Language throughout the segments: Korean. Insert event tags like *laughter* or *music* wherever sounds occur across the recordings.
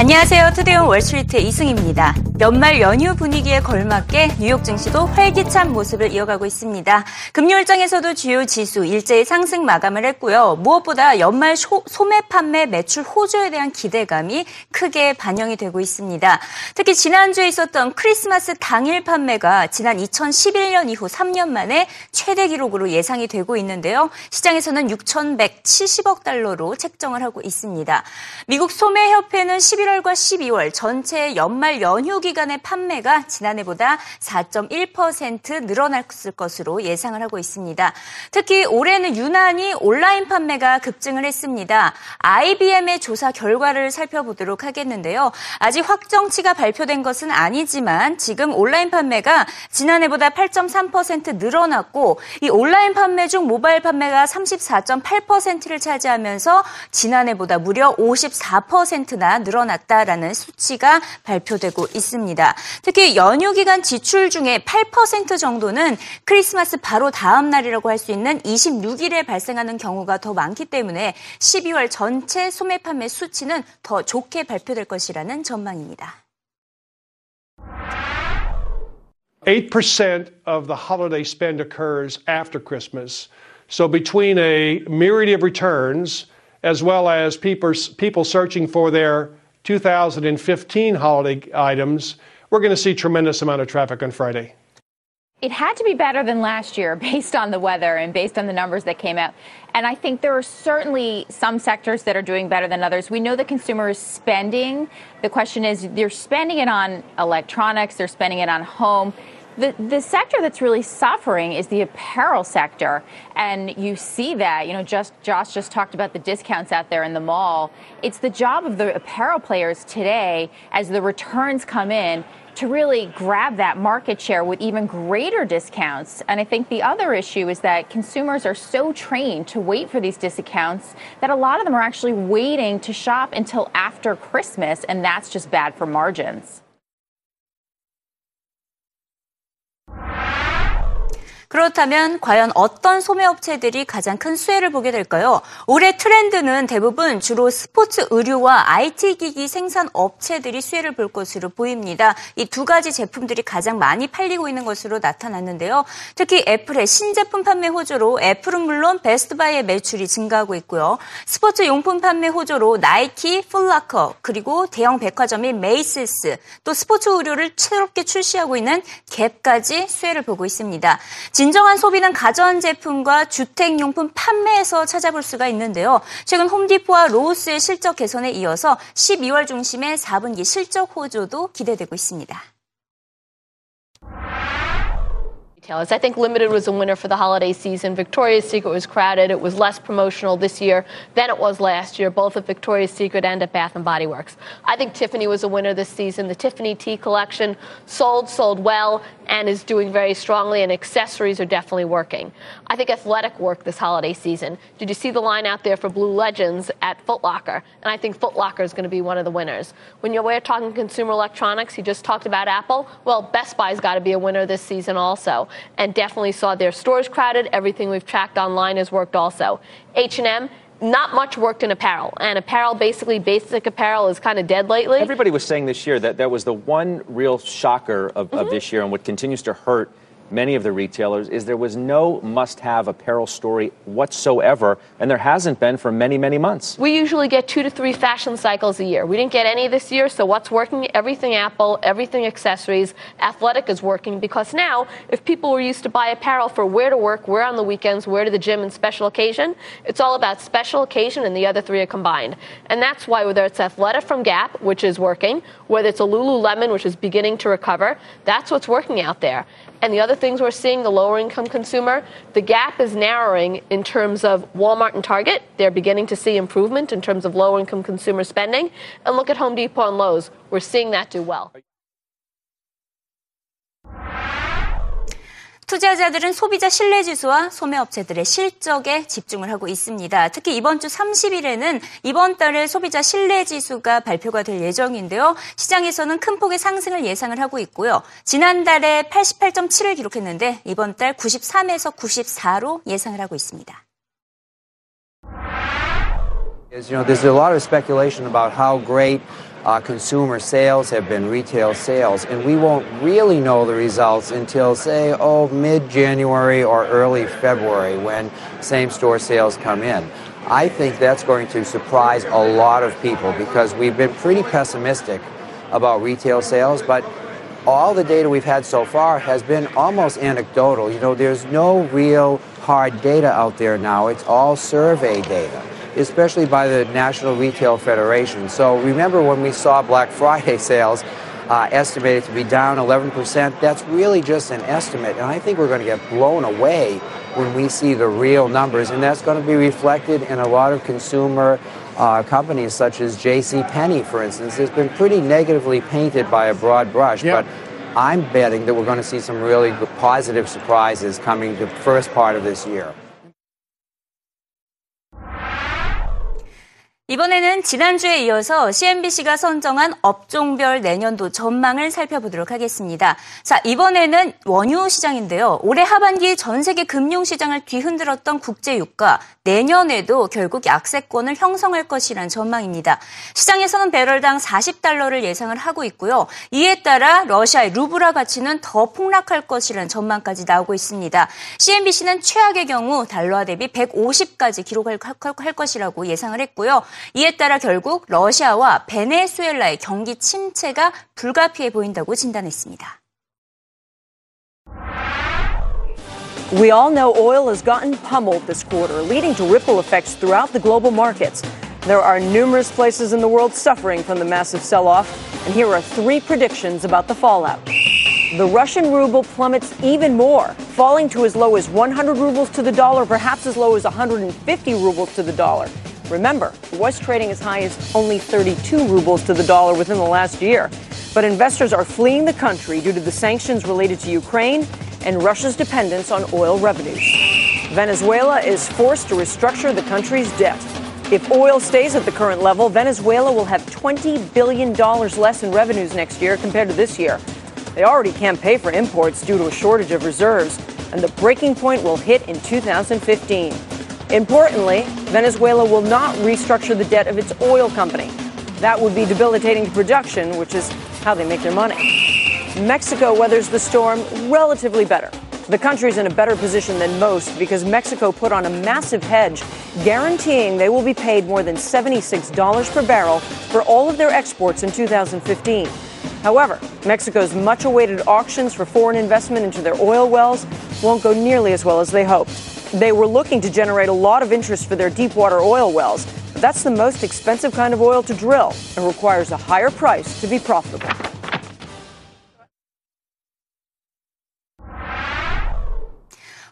안녕하세요. 투데이온 월스트리트의 이승입니다. 연말 연휴 분위기에 걸맞게 뉴욕 증시도 활기찬 모습을 이어가고 있습니다. 금요일장에서도 주요 지수 일제히 상승 마감을 했고요. 무엇보다 연말 소, 소매 판매 매출 호조에 대한 기대감이 크게 반영이 되고 있습니다. 특히 지난주에 있었던 크리스마스 당일 판매가 지난 2011년 이후 3년 만에 최대 기록으로 예상이 되고 있는데요. 시장에서는 6,170억 달러로 책정을 하고 있습니다. 미국 소매협회는 11월과 12월 전체 연말 연휴 기 간의 판매가 지난해보다 4.1% 늘어났을 것으로 예상을 하고 있습니다. 특히 올해는 유난히 온라인 판매가 급증을 했습니다. IBM의 조사 결과를 살펴보도록 하겠는데요. 아직 확정치가 발표된 것은 아니지만 지금 온라인 판매가 지난해보다 8.3% 늘어났고 이 온라인 판매 중 모바일 판매가 34.8%를 차지하면서 지난해보다 무려 54%나 늘어났다라는 수치가 발표되고 있습니다. 특히 연휴 기간 지출 중에 8% 정도는 크리스마스 바로 다음 날이라고 할 수 있는 26일에 발생하는 경우가 더 많기 때문에 12월 전체 소매 판매 수치는 더 좋게 발표될 것이라는 전망입니다. 8% of the holiday spend occurs after Christmas. So between a myriad of returns, as well as people, people searching for their 2015 holiday items, we're going to see tremendous amount of traffic on Friday. It had to be better than last year *laughs* based on the weather and based on the numbers that came out. And I think there are certainly some sectors that are doing better than others. We know the consumer is spending. The question is, they're spending it on electronics, they're spending it on home. The, the sector that's really suffering is the apparel sector. And you see that, you know, just Josh just talked about the discounts out there in the mall. It's the job of the apparel players today as the returns come in to really grab that market share with even greater discounts. And I think the other issue is that consumers are so trained to wait for these discounts that a lot of them are actually waiting to shop until after Christmas, and that's just bad for margins. 그렇다면 과연 어떤 소매업체들이 가장 큰 수혜를 보게 될까요? 올해 트렌드는 대부분 주로 스포츠 의류와 IT 기기 생산 업체들이 수혜를 볼 것으로 보입니다. 이 두 가지 제품들이 가장 많이 팔리고 있는 것으로 나타났는데요. 특히 애플의 신제품 판매 호조로 애플은 물론 베스트바이의 매출이 증가하고 있고요. 스포츠 용품 판매 호조로 나이키, 풋라커, 그리고 대형 백화점인 메이시스, 또 스포츠 의류를 새롭게 출시하고 있는 갭까지 수혜를 보고 있습니다. 진정한 소비는 가전제품과 주택용품 판매에서 찾아볼 수가 있는데요. 최근 홈디포와 로우스의 실적 개선에 이어서 12월 중심의 4분기 실적 호조도 기대되고 있습니다. Retailers. I think Limited was a winner for the holiday season. Victoria's Secret was crowded. It was less promotional this year than it was last year, both at Victoria's Secret and at Bath and Body Works. I think Tiffany was a winner this season. The Tiffany Tea collection sold, sold well, and is doing very strongly, and accessories are definitely working. I think athletic worked this holiday season. Did you see the line out there for Blue Legends at Foot Locker? And I think Foot Locker is going to be one of the winners. When you're talking consumer electronics, you just talked about Apple. Well, Best Buy's got to be a winner this season also and definitely saw their stores crowded. Everything we've tracked online has worked also. H&M not much worked in apparel, and apparel, basically basic apparel, is kind of dead lately. Everybody was saying this year that that was the one real shocker of, mm-hmm. of this year, and what continues to hurt many of the retailers is there was no must have apparel story whatsoever, and there hasn't been for many, many months. We usually get two to three fashion cycles a year. We didn't get any this year, so what's working? Everything Apple, everything accessories. Athletic is working because now, if people were used to buy apparel for where to work, where on the weekends, where to the gym, and special occasion, it's all about special occasion, and the other three are combined. And that's why whether it's Athleta from Gap, which is working, whether it's a Lululemon, which is beginning to recover, that's what's working out there. And the other things we're seeing, the lower income consumer, the gap is narrowing in terms of Walmart and Target. They're beginning to see improvement in terms of lower income consumer spending. And look at Home Depot and Lowe's. We're seeing that do well. 투자자들은 소비자 신뢰지수와 소매업체들의 실적에 집중을 하고 있습니다. 특히 이번 주 30일에는 이번 달에 소비자 신뢰지수가 발표가 될 예정인데요. 시장에서는 큰 폭의 상승을 예상을 하고 있고요. 지난달에 88.7을 기록했는데 이번 달 93에서 94로 예상을 하고 있습니다. You know, there's a lot of speculation about how great uh, consumer sales have been, retail sales, and we won't really know the results until, say, oh, mid January or early February when same store sales come in. I think that's going to surprise a lot of people because we've been pretty pessimistic about retail sales, but all the data we've had so far has been almost anecdotal. You know, there's no real hard data out there now. It's all survey data especially by the National Retail Federation. So remember when we saw Black Friday *laughs* sales uh, estimated to be down 11%, that's really just an estimate. And I think we're going to get blown away when we see the real numbers. And that's going to be reflected in a lot of consumer uh, companies such as J.C. Penney, for instance, has been pretty negatively painted by a broad brush. Yep. But I'm betting that we're going to see some really positive surprises coming the first part of this year. 이번에는 지난주에 이어서 CNBC가 선정한 업종별 내년도 전망을 살펴보도록 하겠습니다. 자, 이번에는 원유 시장인데요. 올해 하반기 전 세계 금융 시장을 뒤흔들었던 국제 유가 내년에도 결국 약세권을 형성할 것이란 전망입니다. 시장에서는 배럴당 40달러를 예상을 하고 있고요. 이에 따라 러시아의 루브라 가치는 더 폭락할 것이란 전망까지 나오고 있습니다. CNBC는 최악의 경우 달러화 대비 150까지 기록할 것이라고 예상을 했고요. 이에 따라 결국 러시아와 베네수엘라의 경기 침체가 불가피해 보인다고 진단했습니다. We all know oil has gotten pummeled this quarter, leading to ripple effects throughout the global markets. There are numerous places in the world suffering from the massive sell off, and here are three predictions about the fallout. The Russian ruble plummets even more, falling to as low as 100 rubles to the dollar, perhaps as low as 150 rubles to the dollar. Remember, it was trading as high as only 32 rubles to the dollar within the last year. But investors are fleeing the country due to the sanctions related to Ukraine and Russia's dependence on oil revenues. Venezuela is forced to restructure the country's debt. If oil stays at the current level, Venezuela will have $20 billion less in revenues next year compared to this year. They already can't pay for imports due to a shortage of reserves, and the breaking point will hit in 2015. Importantly, Venezuela will not restructure the debt of its oil company. That would be debilitating to production, which is how they make their money. Mexico weathers the storm relatively better. The country's in a better position than most because Mexico put on a massive hedge guaranteeing they will be paid more than $76 per barrel for all of their exports in 2015. However, Mexico's much awaited auctions for foreign investment into their oil wells won't go nearly as well as they hoped. They were looking to generate a lot of interest for their deepwater oil wells, but that's the most expensive kind of oil to drill and requires a higher price to be profitable.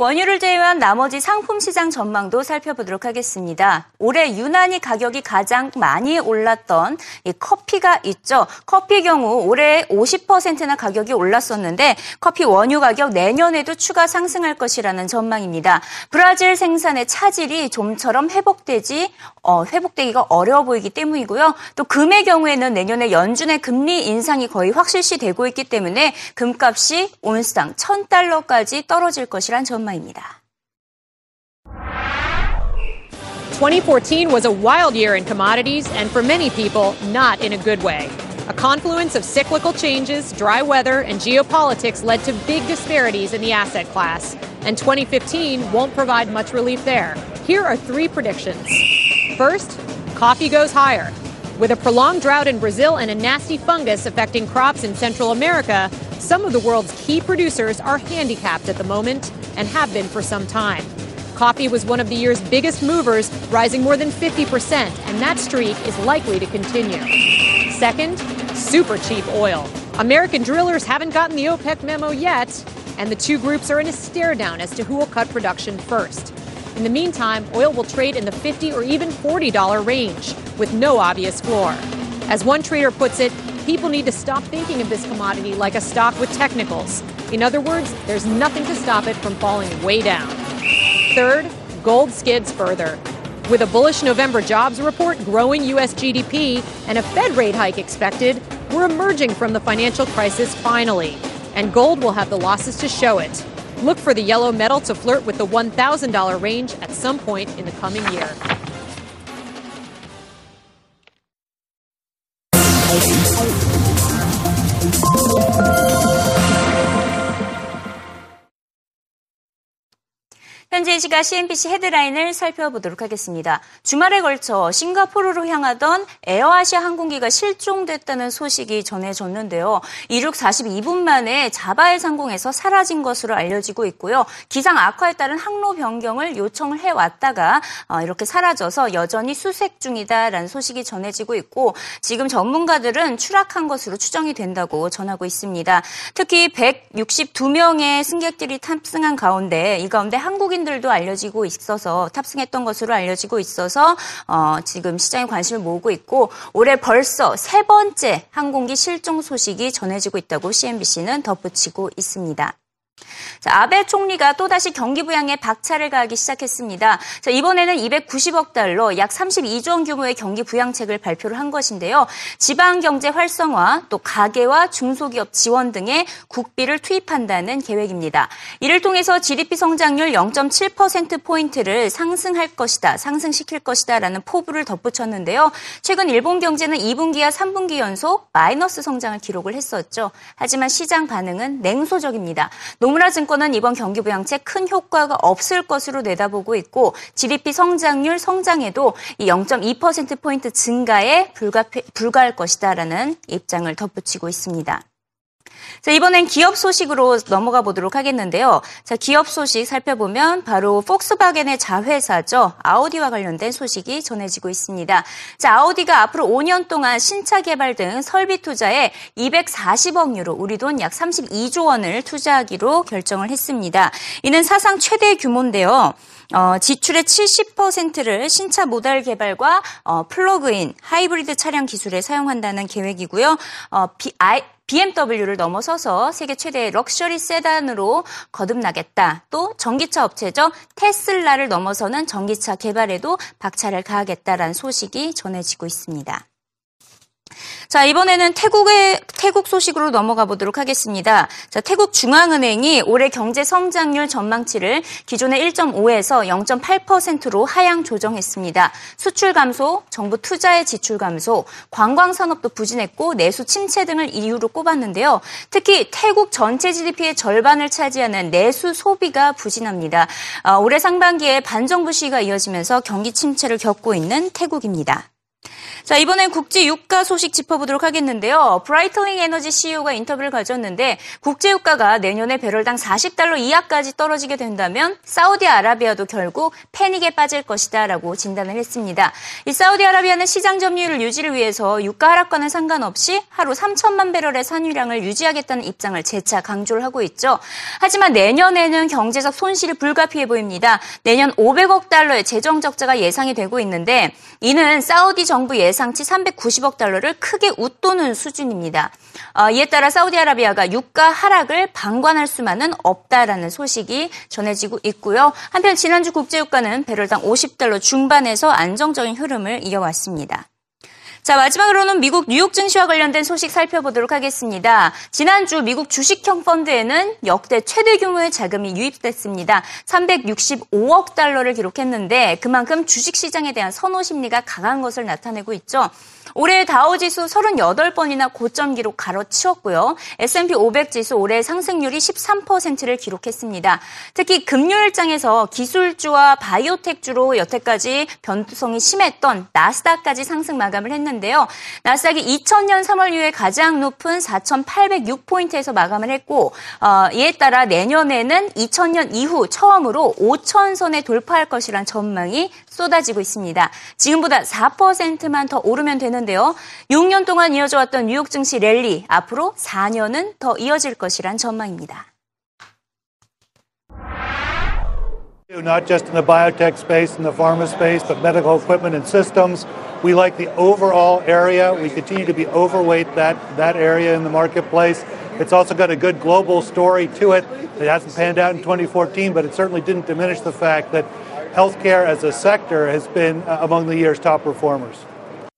원유를 제외한 나머지 상품 시장 전망도 살펴보도록 하겠습니다. 올해 유난히 가격이 가장 많이 올랐던 이 커피가 있죠. 커피 경우 올해 50%나 가격이 올랐었는데 커피 원유 가격 내년에도 추가 상승할 것이라는 전망입니다. 브라질 생산의 차질이 좀처럼 회복되지 어, 회복되기가 어려워 보이기 때문이고요. 또 금의 경우에는 내년에 연준의 금리 인상이 거의 확실시 되고 있기 때문에 금값이 온스당 1000달러까지 떨어질 것이란 전망 입니다. 전망입니다. 2014 was a wild year in commodities, and for many people, not in a good way. A confluence of cyclical changes, dry weather, and geopolitics led to big disparities in the asset class, and 2015 won't provide much relief there. Here are three predictions. First, coffee goes higher. With a prolonged drought in Brazil and a nasty fungus affecting crops in Central America, some of the world's key producers are handicapped at the moment and have been for some time. Coffee was one of the year's biggest movers, rising more than 50%, and that streak is likely to continue. Second, super cheap oil. American drillers haven't gotten the OPEC memo yet, and the two groups are in a stare down as to who will cut production first. In the meantime, oil will trade in the 50 or even $40 range, with no obvious floor. As one trader puts it, people need to stop thinking of this commodity like a stock with technicals. In other words, there's nothing to stop it from falling way down. Third, gold skids further. With a bullish November jobs report, growing U.S. GDP, and a Fed rate hike expected, we're emerging from the financial crisis finally. And gold will have the losses to show it. Look for the yellow metal to flirt with the $1,000 range at some point in the coming year. 현재 이 시각 CNBC 헤드라인을 살펴보도록 하겠습니다. 주말에 걸쳐 싱가포르로 향하던 에어아시아 항공기가 실종됐다는 소식이 전해졌는데요. 이륙 42분 만에 자바의 상공에서 사라진 것으로 알려지고 있고요. 기상 악화에 따른 항로 변경을 요청을 해왔다가 어, 이렇게 사라져서 여전히 수색 중이다라는 소식이 전해지고 있고 지금 전문가들은 추락한 것으로 추정이 된다고 전하고 있습니다. 특히 162명의 승객들이 탑승한 가운데 이 가운데 한국인 한국인들도 알려지고 있어서 탑승했던 것으로 알려지고 있어서 어, 지금 시장에 관심을 모으고 있고 올해 벌써 세 번째 항공기 실종 소식이 전해지고 있다고 CNBC는 덧붙이고 있습니다. 자, 아베 총리가 또다시 경기 부양에 박차를 가하기 시작했습니다. 자, 이번에는 290억 달러, 약 32조 원 규모의 경기 부양책을 발표를 한 것인데요. 지방 경제 활성화, 또 가계와 중소기업 지원 등의 국비를 투입한다는 계획입니다. 이를 통해서 GDP 성장률 0.7%포인트를 상승할 것이다, 상승시킬 것이다라는 포부를 덧붙였는데요. 최근 일본 경제는 2분기와 3분기 연속 마이너스 성장을 기록을 했었죠. 하지만 시장 반응은 냉소적입니다. 노무라 증권은 이번 경기 부양책 큰 효과가 없을 것으로 내다보고 있고 GDP 성장률 성장에도 이 0.2%포인트 증가에 불가, 불가할 것이다라는 입장을 덧붙이고 있습니다. 자, 이번엔 기업 소식으로 넘어가 보도록 하겠는데요. 자, 기업 소식 살펴보면 바로 폭스바겐의 자회사죠. 아우디와 관련된 소식이 전해지고 있습니다. 자, 아우디가 앞으로 5년 동안 신차 개발 등 설비 투자에 240억 유로, 우리 돈 약 32조 원을 투자하기로 결정을 했습니다. 이는 사상 최대 규모인데요. 어, 지출의 70%를 신차 모델 개발과 어, 플러그인 하이브리드 차량 기술에 사용한다는 계획이고요. 어, 비, 아이, BMW를 넘어서서 세계 최대의 럭셔리 세단으로 거듭나겠다. 또 전기차 업체죠. 테슬라를 넘어서는 전기차 개발에도 박차를 가하겠다라는 소식이 전해지고 있습니다. 자, 이번에는 태국의, 태국 소식으로 넘어가 보도록 하겠습니다. 자, 태국 중앙은행이 올해 경제 성장률 전망치를 기존의 1.5에서 0.8%로 하향 조정했습니다. 수출 감소, 정부 투자의 지출 감소, 관광 산업도 부진했고 내수 침체 등을 이유로 꼽았는데요. 특히 태국 전체 GDP의 절반을 차지하는 내수 소비가 부진합니다. 어, 올해 상반기에 반정부 시위가 이어지면서 경기 침체를 겪고 있는 태국입니다. 자, 이번엔 국제 유가 소식 짚어보도록 하겠는데요. 브라이트링 에너지 CEO가 인터뷰를 가졌는데 국제 유가가 내년에 배럴당 40달러 이하까지 떨어지게 된다면 사우디아라비아도 결국 패닉에 빠질 것이다라고 진단을 했습니다. 이 사우디아라비아는 시장 점유율 유지를 위해서 유가 하락과는 상관없이 하루 3천만 배럴의 산유량을 유지하겠다는 입장을 재차 강조를 하고 있죠. 하지만 내년에는 경제적 손실이 불가피해 보입니다. 내년 500억 달러의 재정 적자가 예상이 되고 있는데 이는 사우디 정부 예 예상치 390억 달러를 크게 웃도는 수준입니다. 어, 이에 따라 사우디아라비아가 유가 하락을 방관할 수만은 없다라는 소식이 전해지고 있고요. 한편 지난주 국제유가는 배럴당 50달러 중반에서 안정적인 흐름을 이어왔습니다. 자, 마지막으로는 미국 뉴욕 증시와 관련된 소식 살펴보도록 하겠습니다. 지난주 미국 주식형 펀드에는 역대 최대 규모의 자금이 유입됐습니다. 365억 달러를 기록했는데 그만큼 주식 시장에 대한 선호 심리가 강한 것을 나타내고 있죠. 올해 다우 지수 38번이나 고점 기록 가로치웠고요. S&P 500 지수 올해 상승률이 13%를 기록했습니다. 특히 금요일장에서 기술주와 바이오텍주로 여태까지 변동성이 심했던 나스닥까지 상승 마감을 했는데 요. 나스닥이 2000년 3월 이후에 가장 높은 4,806포인트에서 마감을 했고 어, 이에 따라 내년에는 2000년 이후 처음으로 5천선에 돌파할 것이란 전망이 쏟아지고 있습니다. 지금보다 4%만 더 오르면 되는데요. 6년 동안 이어져 왔던 뉴욕 증시 랠리 앞으로 4년은 더 이어질 것이란 전망입니다. Not just in the biotech space and the pharma space, but medical equipment and systems. We like the overall area. We continue to be overweight that, that area in the marketplace. It's also got a good global story to it. It hasn't panned out in 2014, but it certainly didn't diminish the fact that healthcare as a sector has been uh, among the year's top performers.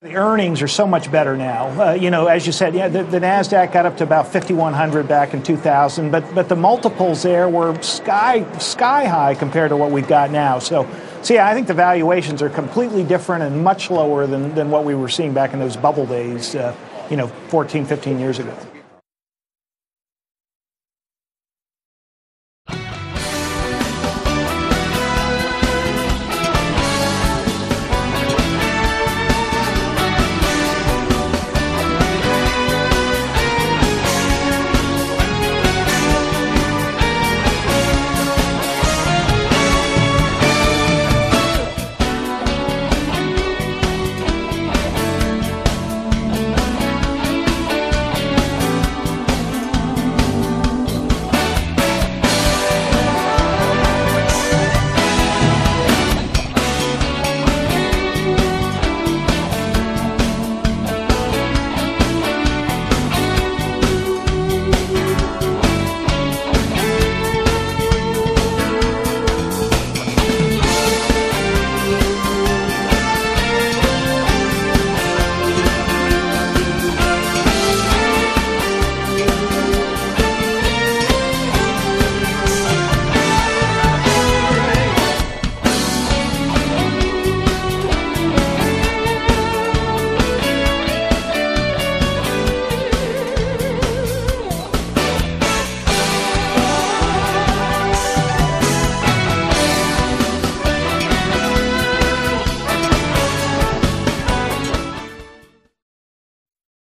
The earnings are so much better now. Uh, you know, as you said, yeah, the, the, Nasdaq got up to about 5,100 back in 2000, but but the multiples there were sky sky high compared to what we've got now. So, so yeah, I think the valuations are completely different and much lower than than what we were seeing back in those bubble days. Uh, you know, 14, 15 years ago.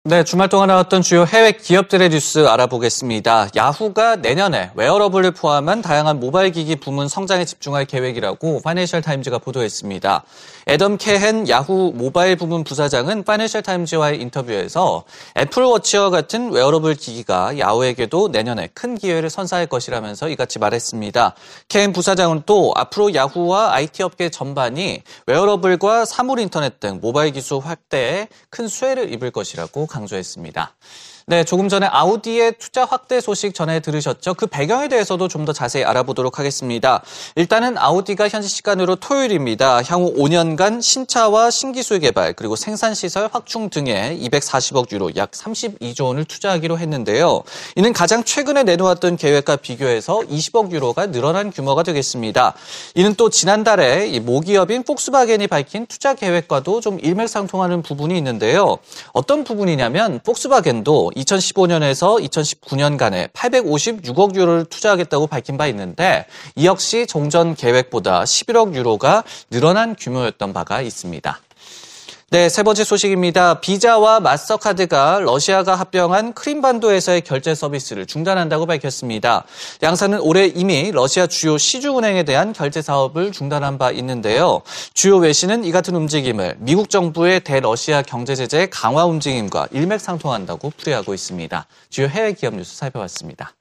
네, 주말 동안 나왔던 주요 해외 기업들의 뉴스 알아보겠습니다. 야후가 내년에 웨어러블을 포함한 다양한 모바일 기기 부문 성장에 집중할 계획이라고 파이낸셜 타임즈가 보도했습니다. 애덤 캐헨 야후 모바일 부문 부사장은 파이낸셜 타임즈와의 인터뷰에서 애플워치와 같은 웨어러블 기기가 야후에게도 내년에 큰 기회를 선사할 것이라면서 이같이 말했습니다. 캐헨 부사장은 또 앞으로 야후와 IT 업계 전반이 웨어러블과 사물 인터넷 등 모바일 기술 확대에 큰 수혜를 입을 것이라고 강조했습니다. 네, 조금 전에 아우디의 투자 확대 소식 전해 들으셨죠? 그 배경에 대해서도 좀 더 자세히 알아보도록 하겠습니다. 일단은 아우디가 현지 시간으로 토요일입니다. 향후 5년간 신차와 신기술 개발 그리고 생산 시설 확충 등에 240억 유로 약 32조 원을 투자하기로 했는데요. 이는 가장 최근에 내놓았던 계획과 비교해서 20억 유로가 늘어난 규모가 되겠습니다. 이는 또 지난달에 모기업인 폭스바겐이 밝힌 투자 계획과도 좀 일맥상통하는 부분이 있는데요. 어떤 부분이냐면 폭스바겐도 2015년에서 2019년간에 856억 유로를 투자하겠다고 밝힌 바 있는데 이 역시 종전 계획보다 11억 유로가 늘어난 규모였던 바가 있습니다. 네, 세 번째 소식입니다. 비자와 마스터카드가 러시아가 합병한 크림반도에서의 결제 서비스를 중단한다고 밝혔습니다. 양사는 올해 이미 러시아 주요 시중은행에 대한 결제 사업을 중단한 바 있는데요. 주요 외신은 이 같은 움직임을 미국 정부의 대러시아 경제 제재 강화 움직임과 일맥상통한다고 풀이하고 있습니다. 주요 해외 기업 뉴스 살펴봤습니다.